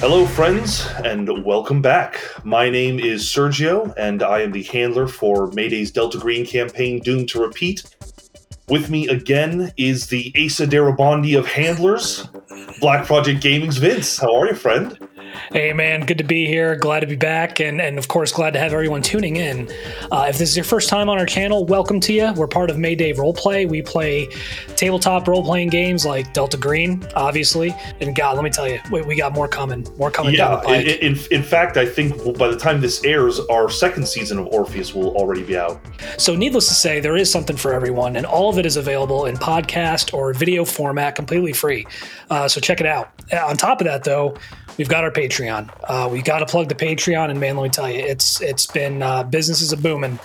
Hello, friends, and welcome back. My name is Sergio, and I am the handler for Mayday's Delta Green campaign Doomed to Repeat. With me again is the Asa Darabondi of handlers, Black Project Gaming's Vince. How are you, friend? Hey man, good to be here. Glad to be back, and and of course glad to have everyone tuning in. Uh, if this is your first time on our channel, welcome to you. We're part of Mayday Roleplay. We play tabletop role playing games like Delta Green, obviously. And God, let me tell you, we, we got more coming, more coming Yeah, down the pike. in, in, in fact, I think by the time this airs, our second season of Orpheus will already be out. So, needless to say, there is something for everyone, and all of it is available in podcast or video format, completely free. Uh, so, check it out. Uh, On top of that, though, we've got our Patreon. Uh, we got to plug the Patreon, and man, let me tell you, it's it's been uh, business is a booming.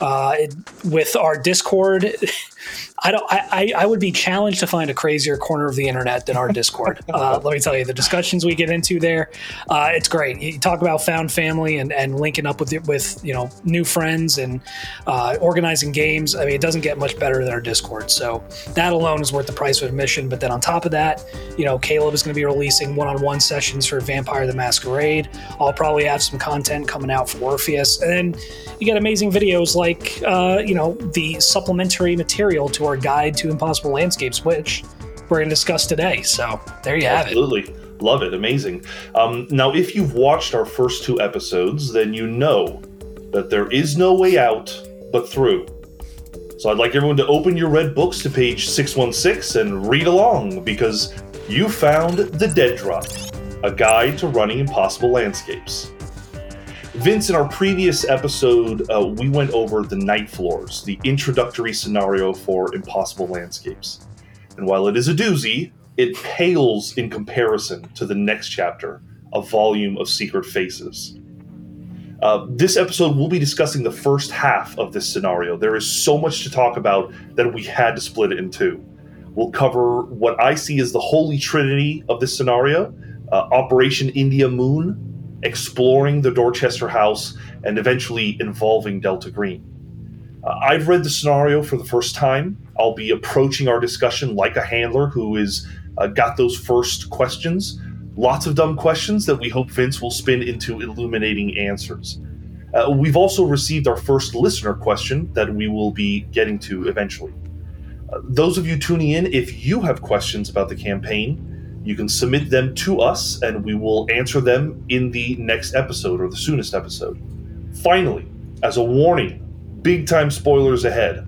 Uh, it, with our Discord, I don't. I, I would be challenged to find a crazier corner of the internet than our Discord. uh, let me tell you, the discussions we get into there, uh, it's great. You talk about found family and, and linking up with with you know new friends and uh, organizing games. I mean, it doesn't get much better than our Discord. So that alone is worth the price of admission. But then on top of that, you know, Caleb is going to be releasing one-on-one sessions for Vampire the Masquerade. I'll probably have some content coming out for Orpheus, and then you get amazing videos like uh, you know the supplementary material to our guide to impossible landscapes, which we're going to discuss today. So there you have it. Absolutely. Love it. Amazing. Um, now, if you've watched our first two episodes, then you know that there is no way out but through. So I'd like everyone to open your red books to page 616 and read along because you found The Dead Drop, a guide to running impossible landscapes. Vince, in our previous episode, uh, we went over the night floors, the introductory scenario for impossible landscapes. And while it is a doozy, it pales in comparison to the next chapter, a volume of secret faces. Uh, this episode, we'll be discussing the first half of this scenario. There is so much to talk about that we had to split it in two. We'll cover what I see as the holy trinity of this scenario uh, Operation India Moon, exploring the Dorchester House, and eventually involving Delta Green. Uh, I've read the scenario for the first time. I'll be approaching our discussion like a handler who uh, got those first questions. Lots of dumb questions that we hope Vince will spin into illuminating answers. Uh, we've also received our first listener question that we will be getting to eventually. Uh, those of you tuning in, if you have questions about the campaign, you can submit them to us and we will answer them in the next episode or the soonest episode. Finally, as a warning, big time spoilers ahead.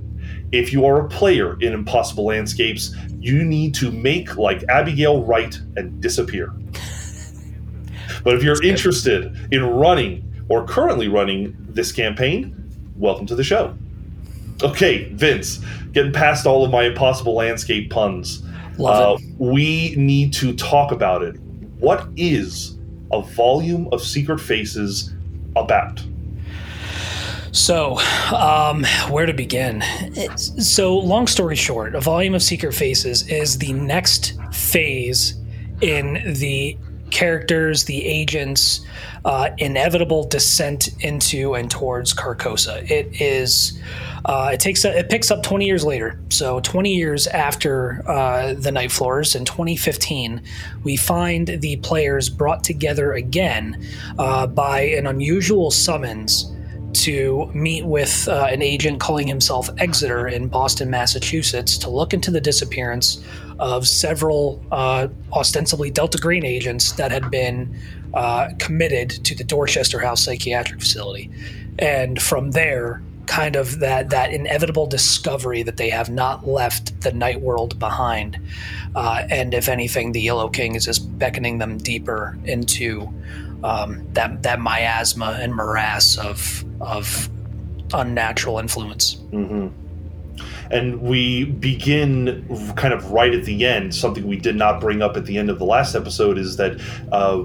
If you are a player in Impossible Landscapes, you need to make like Abigail Wright and disappear. But if you're interested in running or currently running this campaign, welcome to the show. Okay, Vince, getting past all of my Impossible Landscape puns, Love uh, we need to talk about it. What is a volume of Secret Faces about? So, um, where to begin? It's- So, long story short, a volume of Secret Faces is the next phase in the characters, the agents' uh, inevitable descent into and towards Carcosa. It is. Uh, it takes it picks up 20 years later. So 20 years after uh, the Night Floors in 2015, we find the players brought together again uh, by an unusual summons to meet with uh, an agent calling himself Exeter in Boston, Massachusetts, to look into the disappearance of several uh, ostensibly Delta Green agents that had been uh, committed to the Dorchester House psychiatric facility. And from there, kind of that, that inevitable discovery that they have not left the night world behind. Uh, and if anything, the Yellow King is just beckoning them deeper into um, that that miasma and morass of of unnatural influence. hmm And we begin kind of right at the end. Something we did not bring up at the end of the last episode is that uh,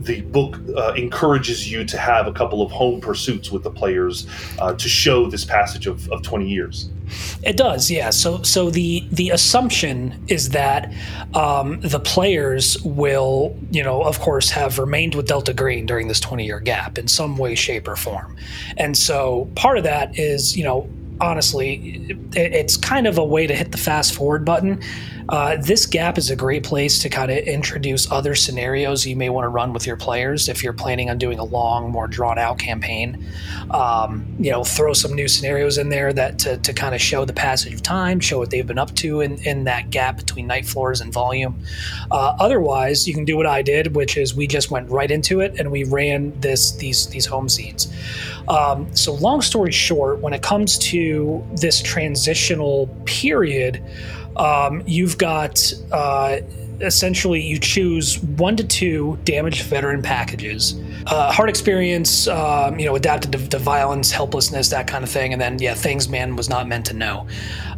the book uh, encourages you to have a couple of home pursuits with the players uh, to show this passage of, of 20 years. It does, yeah. So so the the assumption is that um, the players will, you know, of course, have remained with Delta Green during this twenty year gap in some way, shape, or form, and so part of that is, you know. Honestly, it, it's kind of a way to hit the fast forward button. Uh, this gap is a great place to kind of introduce other scenarios you may want to run with your players if you're planning on doing a long, more drawn out campaign. Um, you know, throw some new scenarios in there that to, to kind of show the passage of time, show what they've been up to in, in that gap between night floors and volume. Uh, otherwise, you can do what I did, which is we just went right into it and we ran this these these home scenes. Um, so, long story short, when it comes to this transitional period, um, you've got uh, essentially you choose one to two damaged veteran packages. Uh, hard experience, um, you know, adapted to, to, violence, helplessness, that kind of thing, and then yeah, things man was not meant to know.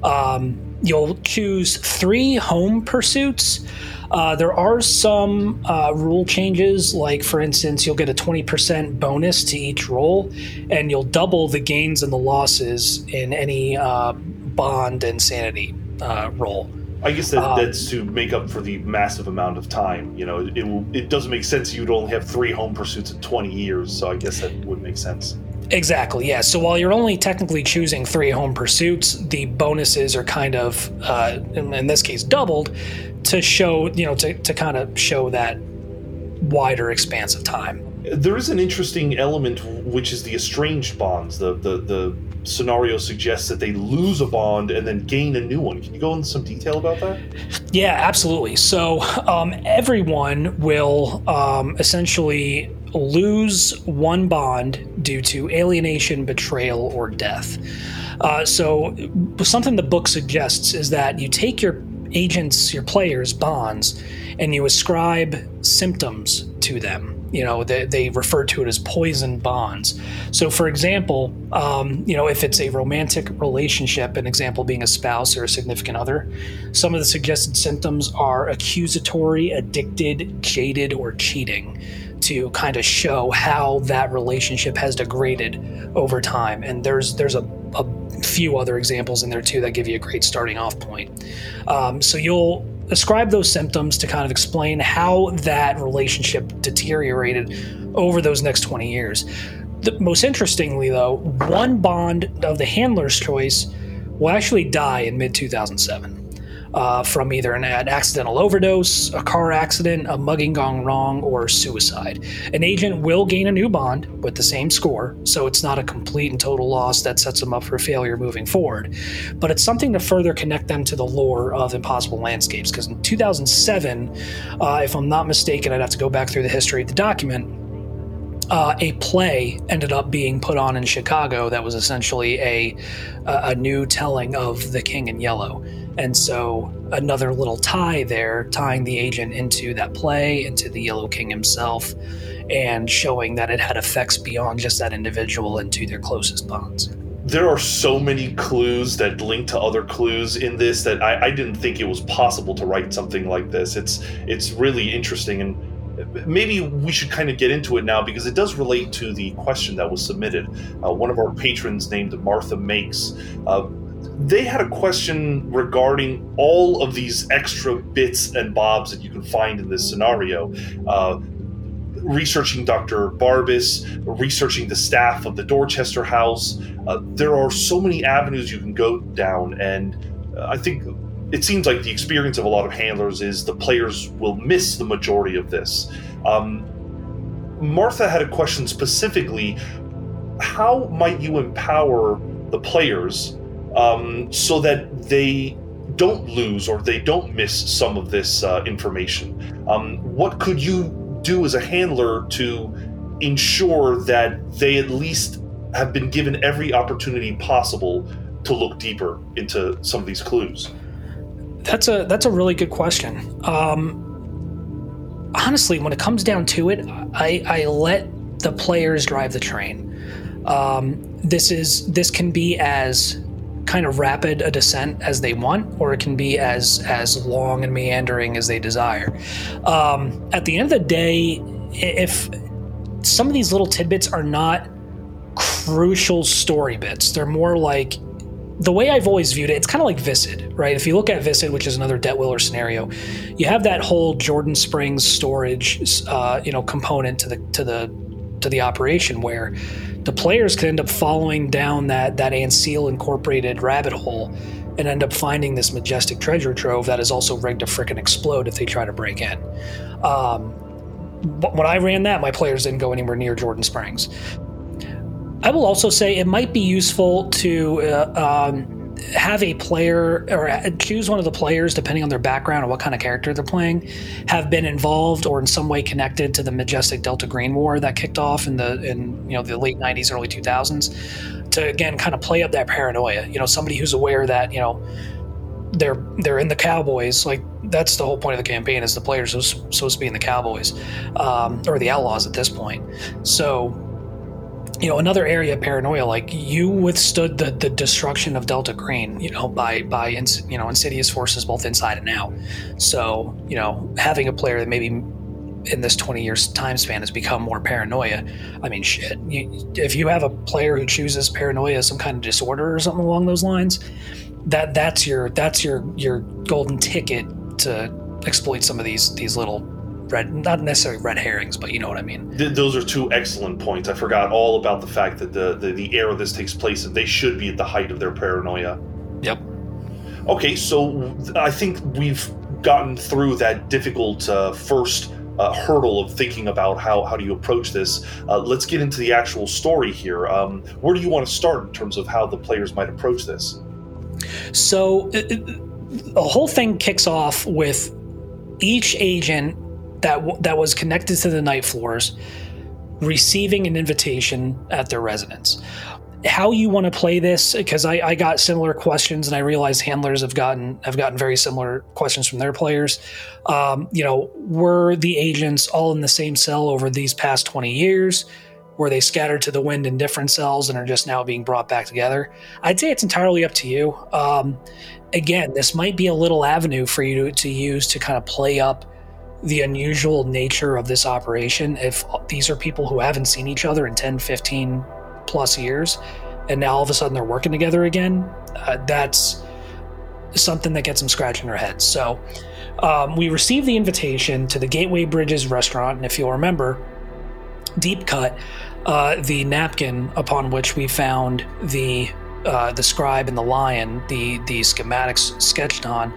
Um, you'll choose three home pursuits. Uh, there are some uh, rule changes, like for instance, you'll get a 20% bonus to each roll, and you'll double the gains and the losses in any uh, bond and sanity uh, roll. I guess that, um, that's to make up for the massive amount of time. You know, it, it, it doesn't make sense you'd only have three home pursuits in 20 years, so I guess that would make sense. Exactly, yeah. So while you're only technically choosing three home pursuits, the bonuses are kind of, uh, in, in this case, doubled to show, you know, to, to kind of show that wider expanse of time. There is an interesting element, which is the estranged bonds. The, the, the scenario suggests that they lose a bond and then gain a new one. Can you go into some detail about that? Yeah, absolutely. So um, everyone will um, essentially lose one bond due to alienation, betrayal, or death. Uh, so something the book suggests is that you take your agents, your players' bonds, and you ascribe symptoms to them. You know they, they refer to it as poison bonds. So for example um, you know if it's a romantic relationship an example being a spouse or a significant other some of the suggested symptoms are accusatory addicted jaded or cheating to kind of show how that relationship has degraded over time. And there's there's a, a few other examples in there too that give you a great starting off point. Um, so you'll ascribe those symptoms to kind of explain how that relationship deteriorated over those next 20 years. The, most interestingly, though, one bond of the handler's choice will actually die in mid 2007 uh, from either an, accidental overdose, a car accident, a mugging gone wrong, or suicide. An agent will gain a new bond with the same score, so it's not a complete and total loss that sets them up for failure moving forward. But it's something to further connect them to the lore of Impossible Landscapes, because in 2007, uh, if I'm not mistaken, I'd have to go back through the history of the document. Uh, a play ended up being put on in Chicago that was essentially a a new telling of The King in Yellow. And so another little tie there, tying the agent into that play, into the Yellow King himself, and showing that it had effects beyond just that individual and to their closest bonds. There are so many clues that link to other clues in this that I, I didn't think it was possible to write something like this. It's it's really interesting and maybe we should kind of get into it now because it does relate to the question that was submitted. Uh, one of our patrons named Martha Makes uh, they had a question regarding all of these extra bits and bobs that you can find in this scenario. Uh, researching Dr. Barbas, researching the staff of the Dorchester House. Uh, there are so many avenues you can go down, and uh, I think it seems like the experience of a lot of handlers is the players will miss the majority of this. Um, Martha had a question specifically how might you empower the players um, so that they don't lose or they don't miss some of this uh, information. Um, what could you do as a handler to ensure that they at least have been given every opportunity possible to look deeper into some of these clues? That's a that's a really good question. Um, honestly, when it comes down to it, I, I let the players drive the train. Um, this is this can be as kind of rapid a descent as they want, or it can be as as long and meandering as they desire. Um, at the end of the day, if some of these little tidbits are not crucial story bits, they're more like the way I've always viewed it, it's kind of like Viscid, right? If you look at Viscid, which is another Detwiller scenario, you have that whole Jordan Springs storage, uh, you know, component to the to the to the operation where the players could end up following down that that Anseal Incorporated rabbit hole and end up finding this majestic treasure trove that is also rigged to frickin' explode if they try to break in. Um, but when I ran that, my players didn't go anywhere near Jordan Springs. I will also say it might be useful to uh, um, have a player or choose one of the players, depending on their background and what kind of character they're playing, have been involved or in some way connected to the majestic Delta Green War that kicked off in the in you know the late '90s, early 2000s, to again kind of play up that paranoia. You know, somebody who's aware that you know they're they're in the Cowboys. Like that's the whole point of the campaign is the players are supposed to be in the Cowboys um, or the Outlaws at this point. So you know another area of paranoia like you withstood the, the destruction of delta green you know by by you know insidious forces both inside and out. So you know having a player that maybe in this 20 years time span has become more paranoia i mean shit. You, if you have a player who chooses paranoia as some kind of disorder or something along those lines that that's your that's your your golden ticket to exploit some of these these little red, not necessarily red herrings, but you know what I mean. Th- those are two excellent points. I forgot all about the fact that the, the, the era this takes place and they should be at the height of their paranoia. Yep. Okay, so I think we've gotten through that difficult uh, first uh, hurdle of thinking about how, how do you approach this. Uh, let's get into the actual story here. Um, where do you want to start in terms of how the players might approach this? So, the whole thing kicks off with each agent that that was connected to the night floors receiving an invitation at their residence. How you want to play this because I, I, got similar questions and i realize handlers have gotten have gotten very similar questions from their players. Um, you know were the agents all in the same cell over these past 20 years? Were they scattered to the wind in different cells and are just now being brought back together? I'd say it's entirely up to you. Um, again this might be a little avenue for you to, to use to kind of play up the unusual nature of this operation if these are people who haven't seen each other in 10 15 plus years and now all of a sudden they're working together again uh, that's something that gets them scratching their heads. So um, we received the invitation to the gateway bridges restaurant and if you'll remember deep cut uh, the napkin upon which we found the uh, the scribe and the lion the the schematics sketched on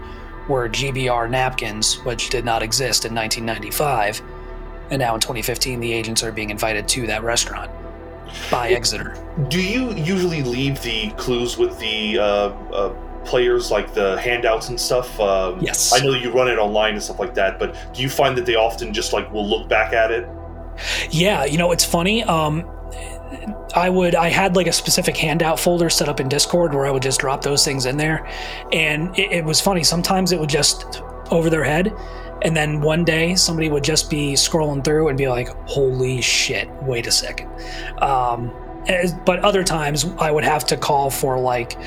were GBR napkins, which did not exist in 1995. And now in 2015, the agents are being invited to that restaurant by Exeter. Do you usually leave the clues with the uh, uh, players, like the handouts and stuff? Um, yes. I know you run it online and stuff like that, but do you find that they often just like will look back at it? Yeah, you know, it's funny. Um, I would I had like a specific handout folder set up in Discord where I would just drop those things in there, and it, it was funny. Sometimes it would just over their head, and then one day somebody would just be scrolling through and be like, "Holy shit! Wait a second. Um, as, but other times I would have to call for like.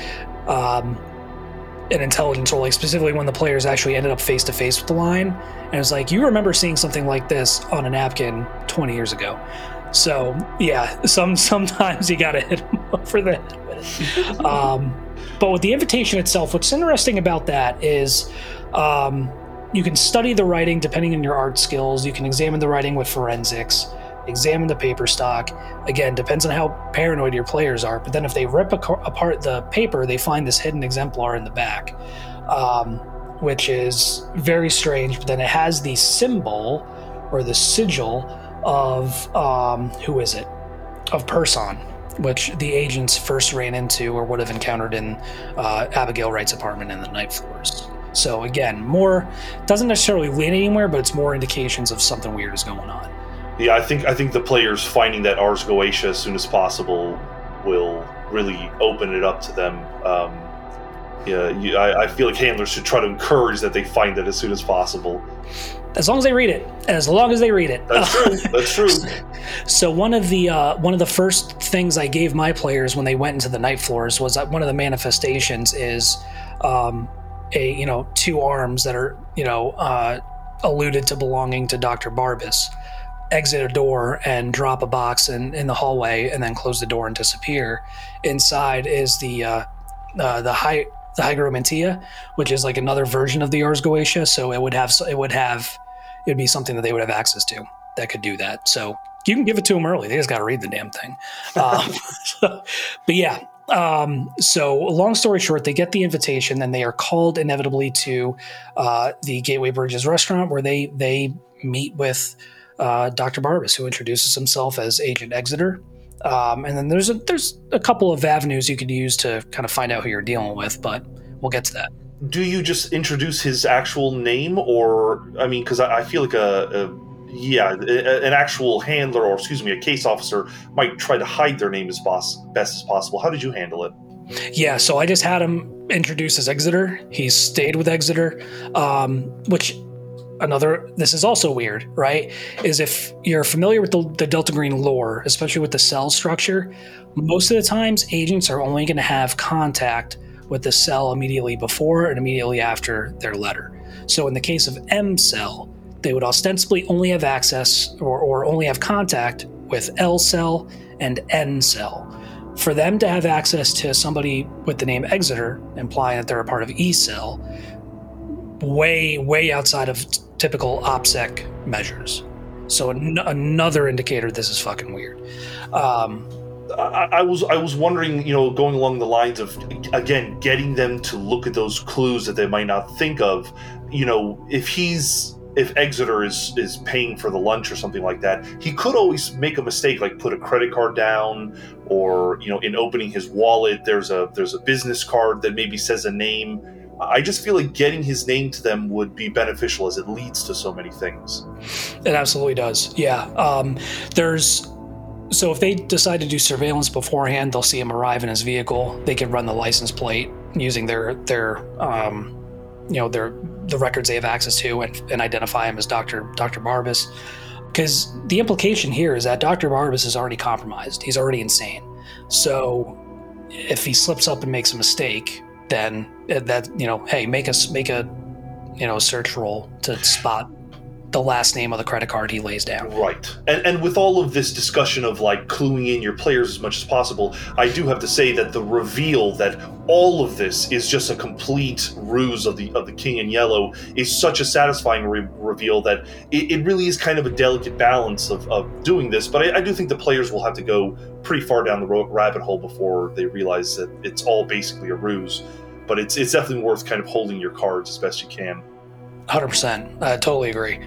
Um, an intelligence or like specifically when the players actually ended up face to face with the lion and it was like you remember seeing something like this on a napkin 20 years ago so yeah, some sometimes you got to hit them over the head with it. Um, but with the invitation itself, what's interesting about that is um, you can study the writing depending on your art skills. You can examine the writing with forensics, examine the paper stock. Again, depends on how paranoid your players are. But then if they rip apart the paper, they find this hidden exemplar in the back, um, which is very strange. But then it has the symbol or the sigil of um, who is it? Of Purson, which the agents first ran into or would have encountered in uh, Abigail Wright's apartment in the night floors. So again, more doesn't necessarily lead anywhere, but it's more indications of something weird is going on. Yeah, I think I think the players finding that Ars Goetia as soon as possible will really open it up to them. Um, yeah, you, I, I, feel like handlers should try to encourage that they find it as soon as possible. As long as they read it, as long as they read it. That's true. That's true. so one of the uh, one of the first things I gave my players when they went into the night floors was that one of the manifestations is um, a you know two arms that are you know uh, alluded to belonging to Doctor Barbas exit a door and drop a box in, in the hallway and then close the door and disappear. Inside is the uh, uh, the high the Hygromanteia, which is like another version of the Ars Goetia. So it would have it would have it would be something that they would have access to that could do that. So you can give it to them early. They just got to read the damn thing. Um, but yeah, um, so long story short, they get the invitation, then they are called inevitably to uh, the Gateway Bridges restaurant where they they meet with uh, Dr. Barbas, who introduces himself as Agent Exeter. Um, and then there's a, there's a couple of avenues you could use to kind of find out who you're dealing with, but we'll get to that. Do you just introduce his actual name, or I mean, because I, I, feel like a, a yeah, an actual handler or excuse me, a case officer might try to hide their name as boss, best as possible. How did you handle it? Yeah, so I just had him introduce as Exeter. He stayed with Exeter, um, which another this is also weird, right? Is if you're familiar with the, the Delta Green lore, especially with the cell structure, most of the times agents are only going to have contact with the cell immediately before and immediately after their letter. So in the case of M cell, they would ostensibly only have access or, or only have contact with L cell and N cell. For them to have access to somebody with the name Exeter, implying that they're a part of E cell, way, way outside of t- typical OPSEC measures. So an- another indicator this is fucking weird. Um, I, I, was I was wondering, you know, going along the lines of again getting them to look at those clues that they might not think of. You know, if he's if Exeter is is paying for the lunch or something like that, he could always make a mistake, like put a credit card down, or you know, in opening his wallet, there's a there's a business card that maybe says a name. I just feel like getting his name to them would be beneficial, as it leads to so many things. It absolutely does. Yeah, um, there's so if they decide to do surveillance beforehand, they'll see him arrive in his vehicle. They can run the license plate using their their um, you know their the records they have access to and, and identify him as Dr. Dr. Barbas. Because the implication here is that Dr. Barbas is already compromised. He's already insane. So if he slips up and makes a mistake, then that you know, hey, make us make a you know search roll to spot the last name of the credit card he lays down. Right. And and with all of this discussion of like cluing in your players as much as possible, I do have to say that the reveal that all of this is just a complete ruse of the of the King in Yellow is such a satisfying re- reveal that it, it, really is kind of a delicate balance of, of doing this. But I, I do think the players will have to go pretty far down the rabbit hole before they realize that it's all basically a ruse. But it's it's definitely worth kind of holding your cards as best you can. Hundred percent, I totally agree.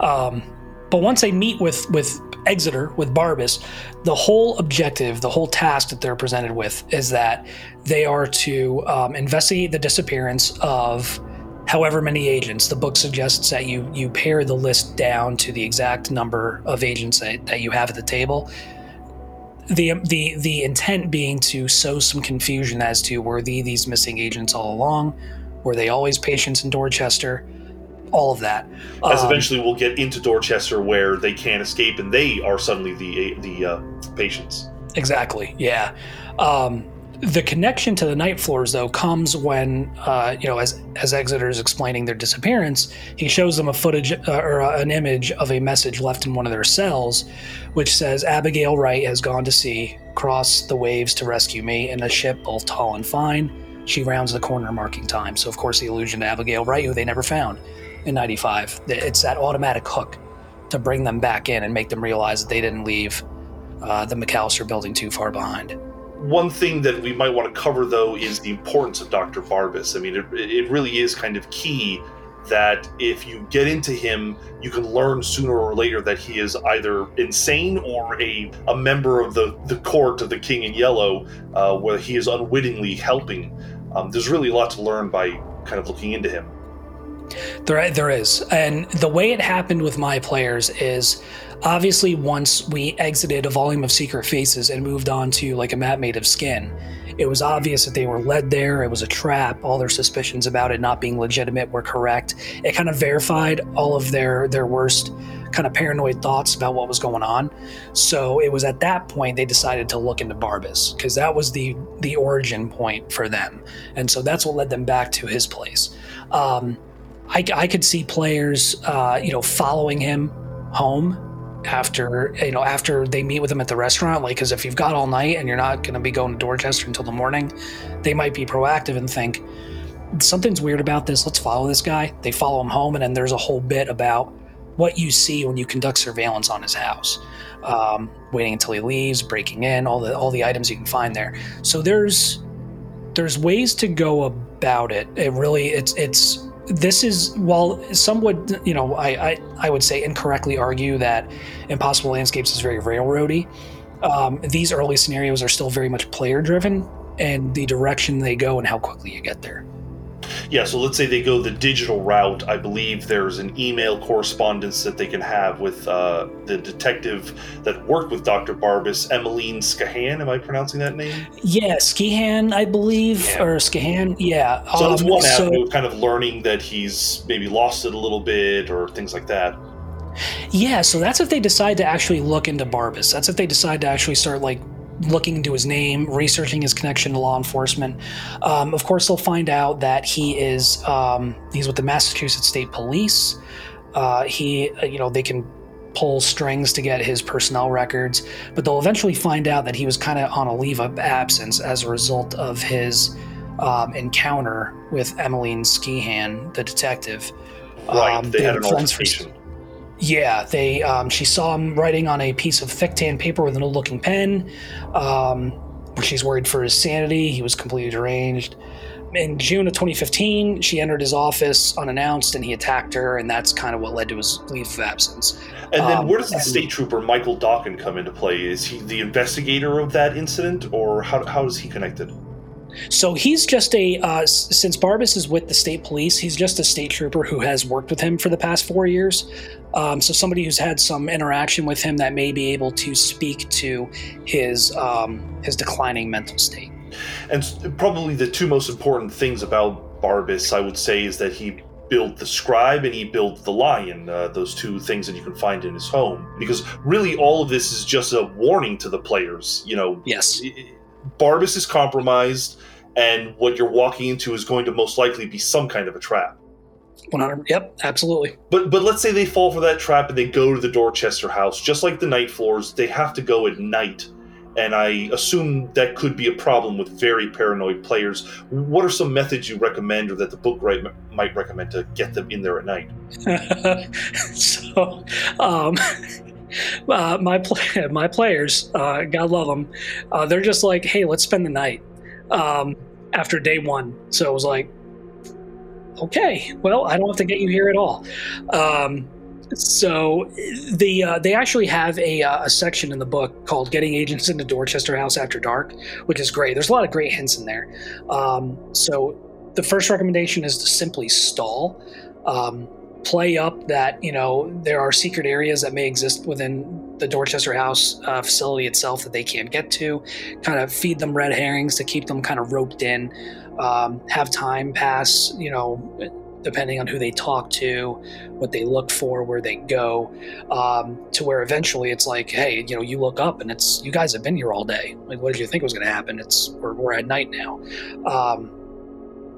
Um, but once they meet with with Exeter with Barbas, the whole objective, the whole task that they're presented with is that they are to um, investigate the disappearance of however many agents. The book suggests that you you pare the list down to the exact number of agents that, that you have at the table. The, the the intent being to sow some confusion as to were the, these missing agents all along? Were they always patients in Dorchester? All of that. As um, eventually we'll get into Dorchester, where they can't escape, and they are suddenly the the uh, patients. Exactly. Yeah. Um, the connection to the night floors, though, comes when uh, you know, as as Exeter is explaining their disappearance, he shows them a footage uh, or uh, an image of a message left in one of their cells, which says Abigail Wright has gone to sea, cross the waves to rescue me in a ship both tall and fine. She rounds the corner, marking time. So, of course, the allusion to Abigail Wright, who they never found in 95. It's that automatic hook to bring them back in and make them realize that they didn't leave uh, the McAllister building too far behind. One thing that we might want to cover, though, is the importance of Dr. Barbas. I mean, it, it really is kind of key that if you get into him, you can learn sooner or later that he is either insane or a, a member of the, the court of the King in Yellow, uh, where he is unwittingly helping. Um, there's really a lot to learn by kind of looking into him. There, there is, and the way it happened with my players is obviously once we exited a volume of Secret Faces and moved on to like a map made of skin, it was obvious that they were led there. It was a trap. All their suspicions about it not being legitimate were correct. It kind of verified all of their their worst kind of paranoid thoughts about what was going on. So it was at that point they decided to look into Barbas because that was the the origin point for them, and so that's what led them back to his place. Um, I, I could see players, uh, you know, following him home after you know after they meet with him at the restaurant like because if you've got all night and you're not going to be going to dorchester until the morning they might be proactive and think something's weird about this let's follow this guy they follow him home and then there's a whole bit about what you see when you conduct surveillance on his house. Um, waiting until he leaves, breaking in, all the all the items you can find there. So there's there's ways to go about it. It really it's it's this is while some would you know I, I I would say incorrectly argue that Impossible Landscapes is very railroady. Um, these early scenarios are still very much player driven, and the direction they go and how quickly you get there. Yeah, so let's say they go the digital route. I believe there's an email correspondence that they can have with uh, the detective that worked with Dr. Barbas, Emmeline Scahan. Am I pronouncing that name? Yeah, Skihan, I believe, yeah. or Scahan. Yeah. So um, that's one so, avenue, kind of learning that he's maybe lost it a little bit or things like that. Yeah, so that's if they decide to actually look into Barbas. That's if they decide to actually start like looking into his name, researching his connection to law enforcement. Um, of course, they'll find out that he is um, he's with the Massachusetts State Police. Uh, he, uh, you know, they can pull strings to get his personnel records, but they'll eventually find out that he was kind of on a leave of absence as a result of his um, encounter with Emmeline Skehan, the detective. Right, um, they, they had an altercation. Yeah, they. Um, she saw him writing on a piece of thick tan paper with an old-looking pen. Um, she's worried for his sanity. He was completely deranged. In June of 2015, she entered his office unannounced, and he attacked her, and that's kind of what led to his leave of absence. And then, um, where does the state trooper Michael Dawkin come into play? Is he the investigator of that incident, or how, how is he connected? So he's just a uh, since Barbas is with the state police, he's just a state trooper who has worked with him for the past four years. Um, so somebody who's had some interaction with him that may be able to speak to his um, his declining mental state. And probably the two most important things about Barbas, I would say, is that he built the scribe and he built the lion uh, those two things that you can find in his home because really all of this is just a warning to the players you know yes Barbas is compromised, and what you're walking into is going to most likely be some kind of a trap. 100 yep absolutely. But but let's say they fall for that trap and they go to the dorchester house just like the night floors they have to go at night. And i assume that could be a problem with very paranoid players. What are some methods you recommend or that the book right, might recommend to get them in there at night? So um uh, my my players, uh, God love them, uh, they're just like, hey, let's spend the night um, after day one. So it was like, okay, well, I don't have to get you here at all. Um, so the uh, they actually have a, uh, a, section in the book called "Getting Agents into Dorchester House After Dark," which is great. There's a lot of great hints in there. Um, so the first recommendation is to simply stall. Um, play up that you know there are secret areas that may exist within the Dorchester House uh, facility itself that they can't get to. Kind of feed them red herrings to keep them kind of roped in. Um, have time pass, you know, depending on who they talk to, what they look for, where they go, um, to where eventually it's like, hey, you know, you look up and it's you guys have been here all day. Like, what did you think was going to happen? It's we're, we're at night now. Um,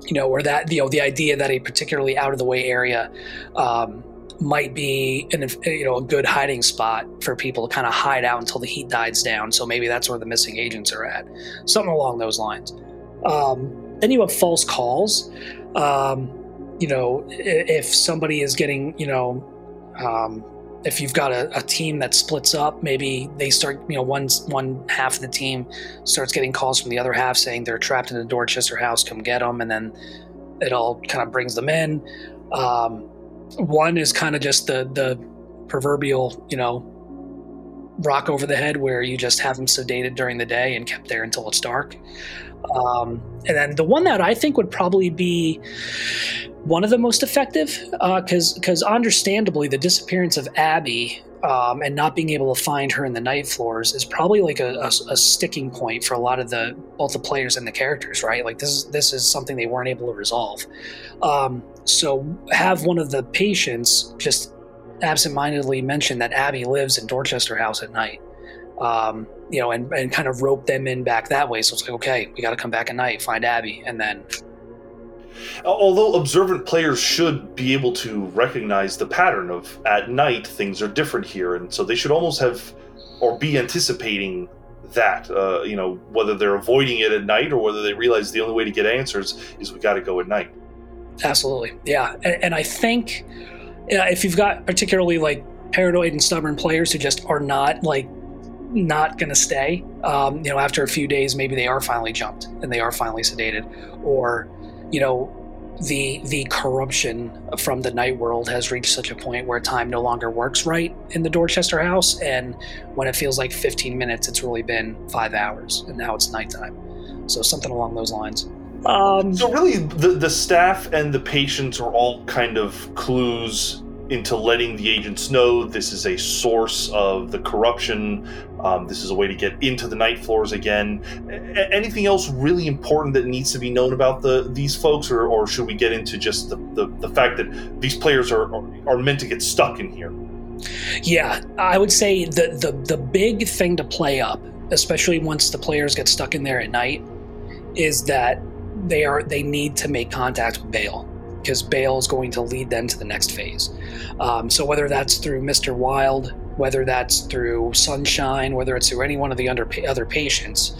you know, or that you know the idea that a particularly out of the way area um, might be an you know a good hiding spot for people to kind of hide out until the heat dies down. So maybe that's where the missing agents are at, something along those lines. Um, then you have false calls. Um, you know, if somebody is getting you know um, if you've got a, a, team that splits up, maybe they start, you know, one one half of the team starts getting calls from the other half saying they're trapped in the Dorchester house, come get them, and then it all kind of brings them in. Um, one is kind of just the the proverbial, you know, rock over the head where you just have them sedated during the day and kept there until it's dark. Um, and then the one that I think would probably be one of the most effective, because uh, because understandably the disappearance of Abby um, and not being able to find her in the night floors is probably like a, a, a, sticking point for a lot of the both the players and the characters, right? Like this is this is something they weren't able to resolve. Um, so have one of the patients just absentmindedly mention that Abby lives in Dorchester House at night um, you know, and, and kind of rope them in back that way. So it's like, okay, we got to come back at night, find Abby, and then. Although observant players should be able to recognize the pattern of at night things are different here, and so they should almost have or be anticipating that. Uh, you know, whether they're avoiding it at night or whether they realize the only way to get answers is we got to go at night. Absolutely, yeah, and, and I think uh, if you've got particularly like paranoid and stubborn players who just are not like not going to stay. Um, you know, after a few days, maybe they are finally jumped and they are finally sedated, or you know, the the corruption from the night world has reached such a point where time no longer works right in the Dorchester house, and when it feels like 15 minutes, it's really been five hours, and now it's nighttime. So something along those lines. Um, so really, the the staff and the patients are all kind of clues into letting the agents know this is a source of the corruption. Um, this is a way to get into the night floors again. A- anything else really important that needs to be known about the these folks, or, or should we get into just the, the, the fact that these players are, are, are meant to get stuck in here? Yeah, I would say the, the the big thing to play up, especially once the players get stuck in there at night, is that they are they need to make contact with Bale because Bale is going to lead them to the next phase. Um, so whether that's through Mr. Wild, whether that's through Sunshine, whether it's through any one of the under, other patients,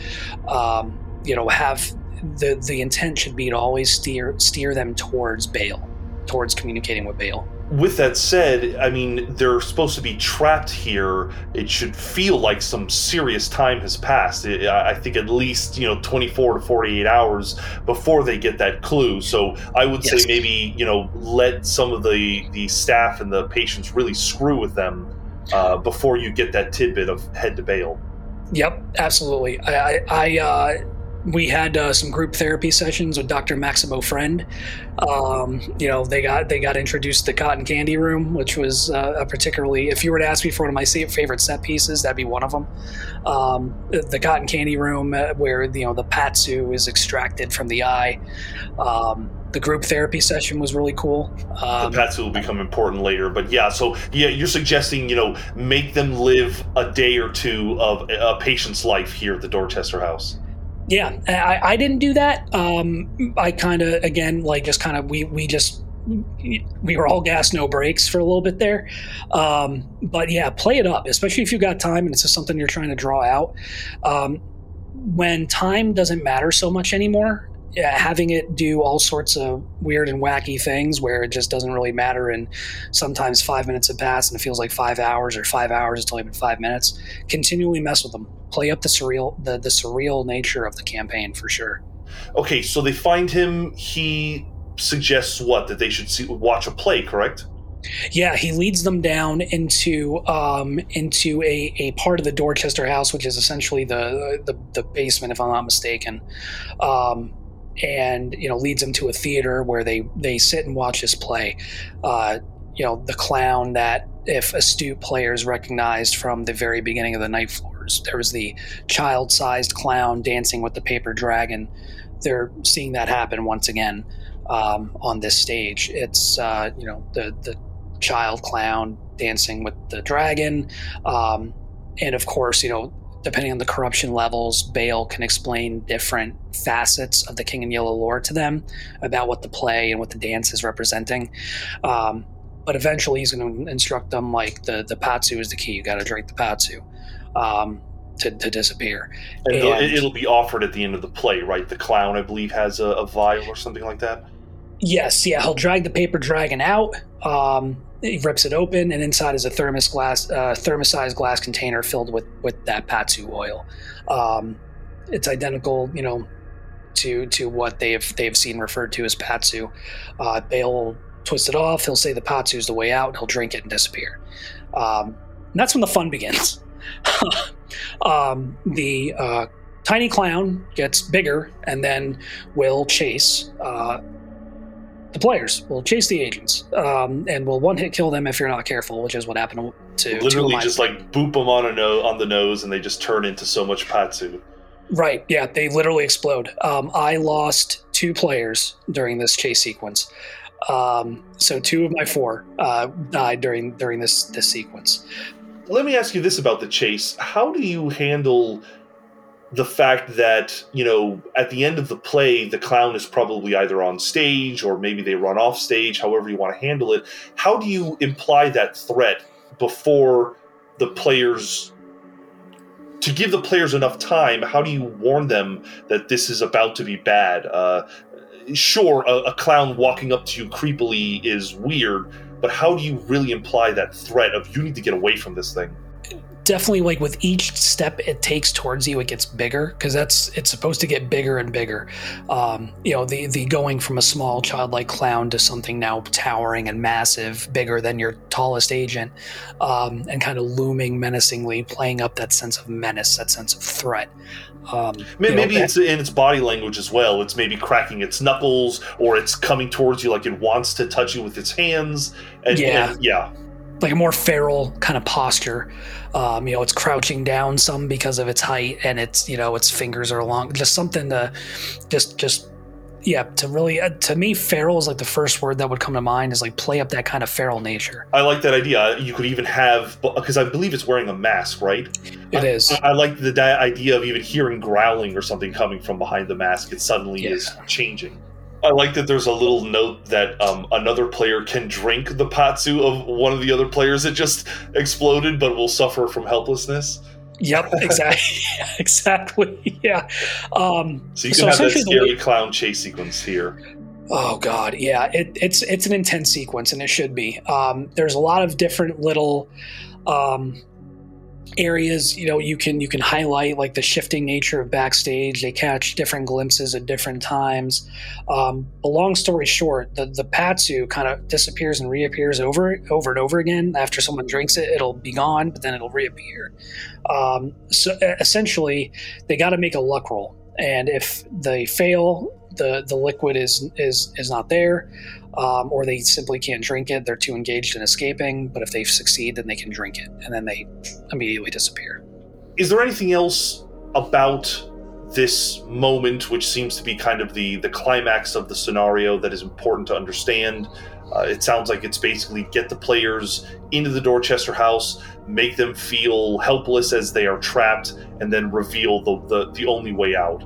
um, you know, have the the intent should be to always steer steer them towards Bale, towards communicating with Bale with that said, I mean, they're supposed to be trapped here. It should feel like some serious time has passed. I think at least, you know, 24 to 48 hours before they get that clue. So I would yes. say maybe, you know, let some of the, the staff and the patients really screw with them uh, before you get that tidbit of head to Bale. Yep, absolutely. I, I, I uh we had uh, some group therapy sessions with Dr. Maximo Friend. Um, you know, they got they got introduced to the Cotton Candy Room, which was uh, a particularly. If you were to ask me for one of my favorite set pieces, that'd be one of them. Um, the Cotton Candy Room, uh, where you know the Patsu is extracted from the eye. Um, the group therapy session was really cool. Um, the Patsu will become important later, but yeah. So yeah, you're suggesting you know make them live a day or two of a patient's life here at the Dorchester House. Yeah, I, I didn't do that. Um, I kind of again like just kind of we we just we were all gas no brakes for a little bit there um, but yeah play it up especially if you've got time and it's just something you're trying to draw out um, when time doesn't matter so much anymore having it do all sorts of weird and wacky things where it just doesn't really matter and sometimes five minutes have passed and it feels like five hours or five hours it's only been five minutes continually mess with them. Play up the surreal the, the surreal nature of the campaign for sure. Okay so they find him he suggests what? That they should see watch a play correct? Yeah, he leads them down into um, into a, a part of the Dorchester house, which is essentially the the, the basement, if I'm not mistaken. Um, and you know leads them to a theater where they they sit and watch this play. Uh, you know the clown that if astute players recognized from the very beginning of the night floors. There was the child-sized clown dancing with the paper dragon. They're seeing that happen once again um, on this stage. It's uh, you know the the child clown dancing with the dragon, um, and of course you know depending on the corruption levels, Bale can explain different facets of the King in Yellow lore to them about what the play and what the dance is representing. Um, but eventually, he's going to instruct them like the the patsu is the key. You got to drink the patsu. Um, to, to disappear. And, and it'll be offered at the end of the play, right? The clown, I believe, has a, a vial or something like that. Yes, yeah, he'll drag the paper dragon out. Um, he rips it open, and inside is a thermos glass, uh, thermosized glass container filled with with that patsu oil. Um, it's identical, you know, to to what they've they've seen referred to as patsu. Uh, Bale twist it off. He'll say the patsu is the way out. He'll drink it and disappear. Um, and that's when the fun begins. um, the uh, tiny clown gets bigger and then will chase uh, the players will chase the agents um, and will one hit kill them if you're not careful, which is what happened to literally just like boop them on a no- on the nose and they just turn into so much patsu. Right. Yeah, they literally explode. Um, I lost two players during this chase sequence. Um, so two of my four uh, died during during this this sequence. Let me ask you this about the chase: How do you handle? The fact that you know at the end of the play the clown is probably either on stage or maybe they run off stage however you want to handle it how do you imply that threat before the players to give the players enough time how do you warn them that this is about to be bad uh, sure a, a clown walking up to you creepily is weird but how do you really imply that threat of you need to get away from this thing? Definitely like with each step it takes towards you it gets bigger because that's it's supposed to get bigger and bigger. Um, you know the the going from a small childlike clown to something now towering and massive bigger than your tallest agent um, and kind of looming menacingly playing up that sense of menace that sense of threat. Um, maybe know, it's in its body language as well. It's maybe cracking its knuckles or it's coming towards you like it wants to touch you with its hands and yeah. and, yeah like a more feral kind of posture. Um, you know, it's crouching down some because of its height, and it's you know its fingers are long. Just something to, just just yeah, to really uh, to me, feral is like the first word that would come to mind is like play up that kind of feral nature. I like that idea. You could even have because I believe it's wearing a mask, right? It I, is. I, like the idea of even hearing growling or something coming from behind the mask. It suddenly yeah. is changing. I like that there's a little note that um, another player can drink the patsu of one of the other players that just exploded, but will suffer from helplessness. Yep, exactly, exactly. Yeah. Um, so you can so have that scary clown chase sequence here. Oh God, yeah. It, it's it's an intense sequence, and it should be. Um, there's a lot of different little um, areas you know you can you can highlight like the shifting nature of backstage. They catch different glimpses at different times. Um, but long story short the the patsu kind of disappears and reappears over over and over again. After someone drinks it it'll be gone but then it'll reappear. Um, so essentially they got to make a luck roll. And if they fail the the liquid is is is not there um, or they simply can't drink it. They're too engaged in escaping. But if they succeed, then they can drink it, and then they immediately disappear. Is there anything else about this moment, which seems to be kind of the the climax of the scenario, that is important to understand? Uh, it sounds like it's basically get the players into the Dorchester house, make them feel helpless as they are trapped, and then reveal the, the, the only way out.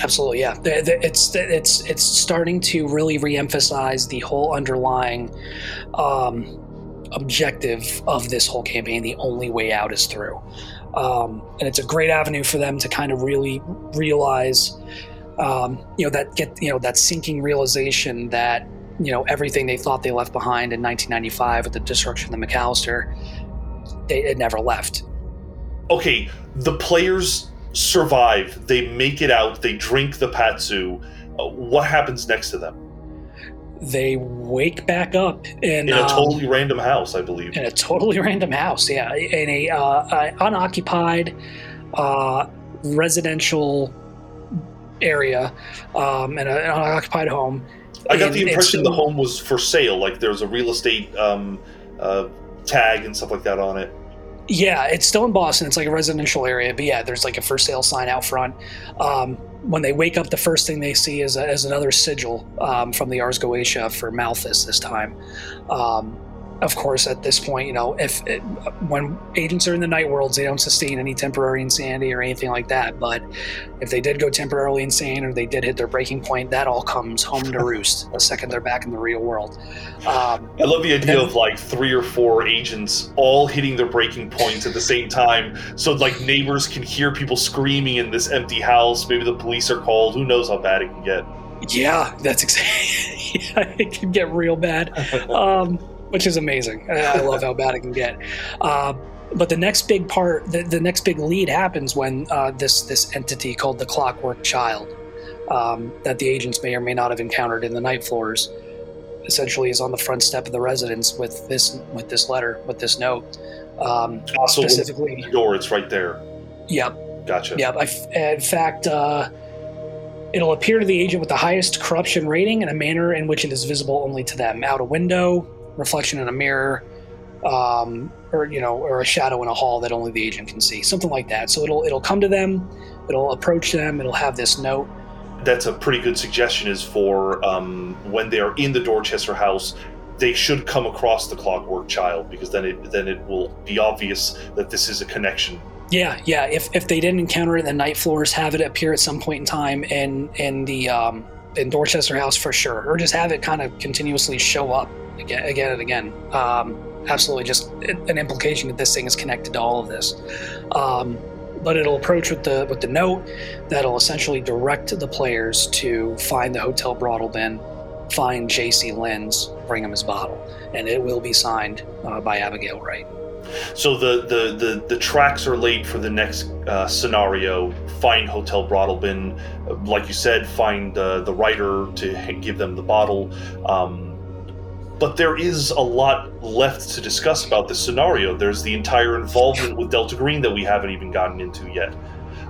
Absolutely, yeah. It's it's it's starting to really reemphasize the whole underlying um, objective of this whole campaign. The only way out is through, um, and it's a great avenue for them to kind of really realize, um, you know, that get you know that sinking realization that you know everything they thought they left behind in 1995 with the destruction of the McAllister, they it never left. Okay, the players survive. They make it out. They drink the patsu. Uh, what happens next to them? They wake back up in, in a totally um, random house, I believe. In a totally random house, yeah, in a uh, unoccupied uh, residential area, um, in a, an unoccupied home. I got the impression the home was for sale. Like there was a real estate um, uh, tag and stuff like that on it. Yeah, it's still in Boston. It's like a residential area, but yeah, there's like a for sale sign out front. Um, when they wake up, the first thing they see is, a, is another sigil um, from the Ars Goetia for Malthus this time. Um, of course, at this point, you know, if it, when agents are in the night floors, they don't sustain any temporary insanity or anything like that. But if they did go temporarily insane or they did hit their breaking point, that all comes home to roost the second they're back in the real world. Um, I love the idea then, of like three or four agents all hitting their breaking points at the same time, so like neighbors can hear people screaming in this empty house. Maybe the police are called. Who knows how bad it can get? Yeah, that's exactly. yeah, it can get real bad. Um, which is amazing. I love how bad it can get. Uh, but the next big part, the, the next big lead happens when uh, this this entity called the Clockwork Child, um, that the agents may or may not have encountered in the night floors, essentially is on the front step of the residence with this with this letter with this note. Um, also, specifically, the door, it's right there. Yep. Gotcha. Yep. I, in fact. Uh, It'll appear to the agent with the highest corruption rating in a manner in which it is visible only to them. Out a window, reflection in a mirror, um, or you know, or a shadow in a hall that only the agent can see, something like that. So it'll it'll come to them, it'll approach them, it'll have this note. That's a pretty good suggestion. Is for um, when they are in the Dorchester house, they should come across the Clockwork Child because then it then it will be obvious that this is a connection. Yeah, yeah. If if they didn't encounter it in the night floors, have it appear at some point in time in in the um, in Dorchester House for sure, or just have it kind of continuously show up again, again and again. Um, absolutely, just an implication that this thing is connected to all of this. Um, but it'll approach with the with the note that'll essentially direct the players to find the hotel Broadalbin find J.C. Lynn's, bring him his bottle, and it will be signed uh, by Abigail Wright. So the, the, the, the tracks are laid for the next uh, scenario. Find Hotel Broadalbin, like you said, find uh, the writer to give them the bottle. Um, but there is a lot left to discuss about this scenario. There's the entire involvement with Delta Green that we haven't even gotten into yet.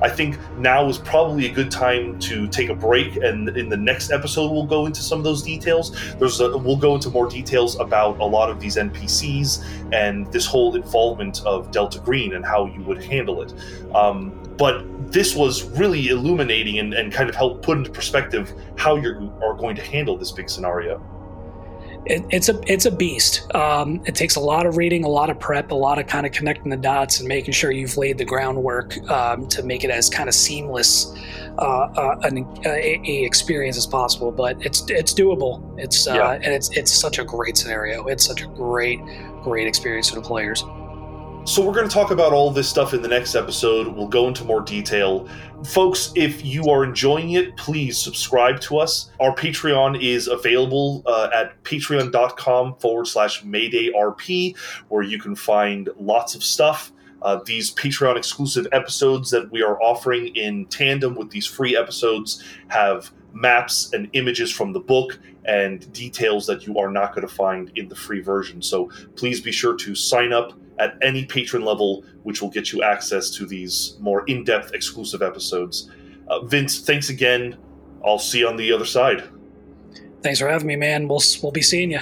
I think now is probably a good time to take a break, and in the next episode, we'll go into some of those details. There's a, we'll go into more details about a lot of these NPCs and this whole involvement of Delta Green and how you would handle it. Um, but this was really illuminating and, and kind of helped put into perspective how you are going to handle this big scenario it, it's a it's a beast. Um, it takes a lot of reading, a lot of prep, a lot of kind of connecting the dots and making sure you've laid the groundwork um, to make it as kind of seamless uh, uh, an a, a, experience as possible. But it's it's doable. It's uh, yeah. and it's it's such a great scenario. It's such a great great experience for the players. So, we're going to talk about all this stuff in the next episode. We'll go into more detail. Folks, if you are enjoying it, please subscribe to us. Our Patreon is available uh, at patreon.com forward slash MaydayRP, where you can find lots of stuff. Uh, these Patreon exclusive episodes that we are offering in tandem with these free episodes have maps and images from the book and details that you are not going to find in the free version. So please be sure to sign up at any patron level, which will get you access to these more in depth exclusive episodes. Uh, Vince, thanks again. I'll see you on the other side. Thanks for having me, man. We'll, we'll be seeing you.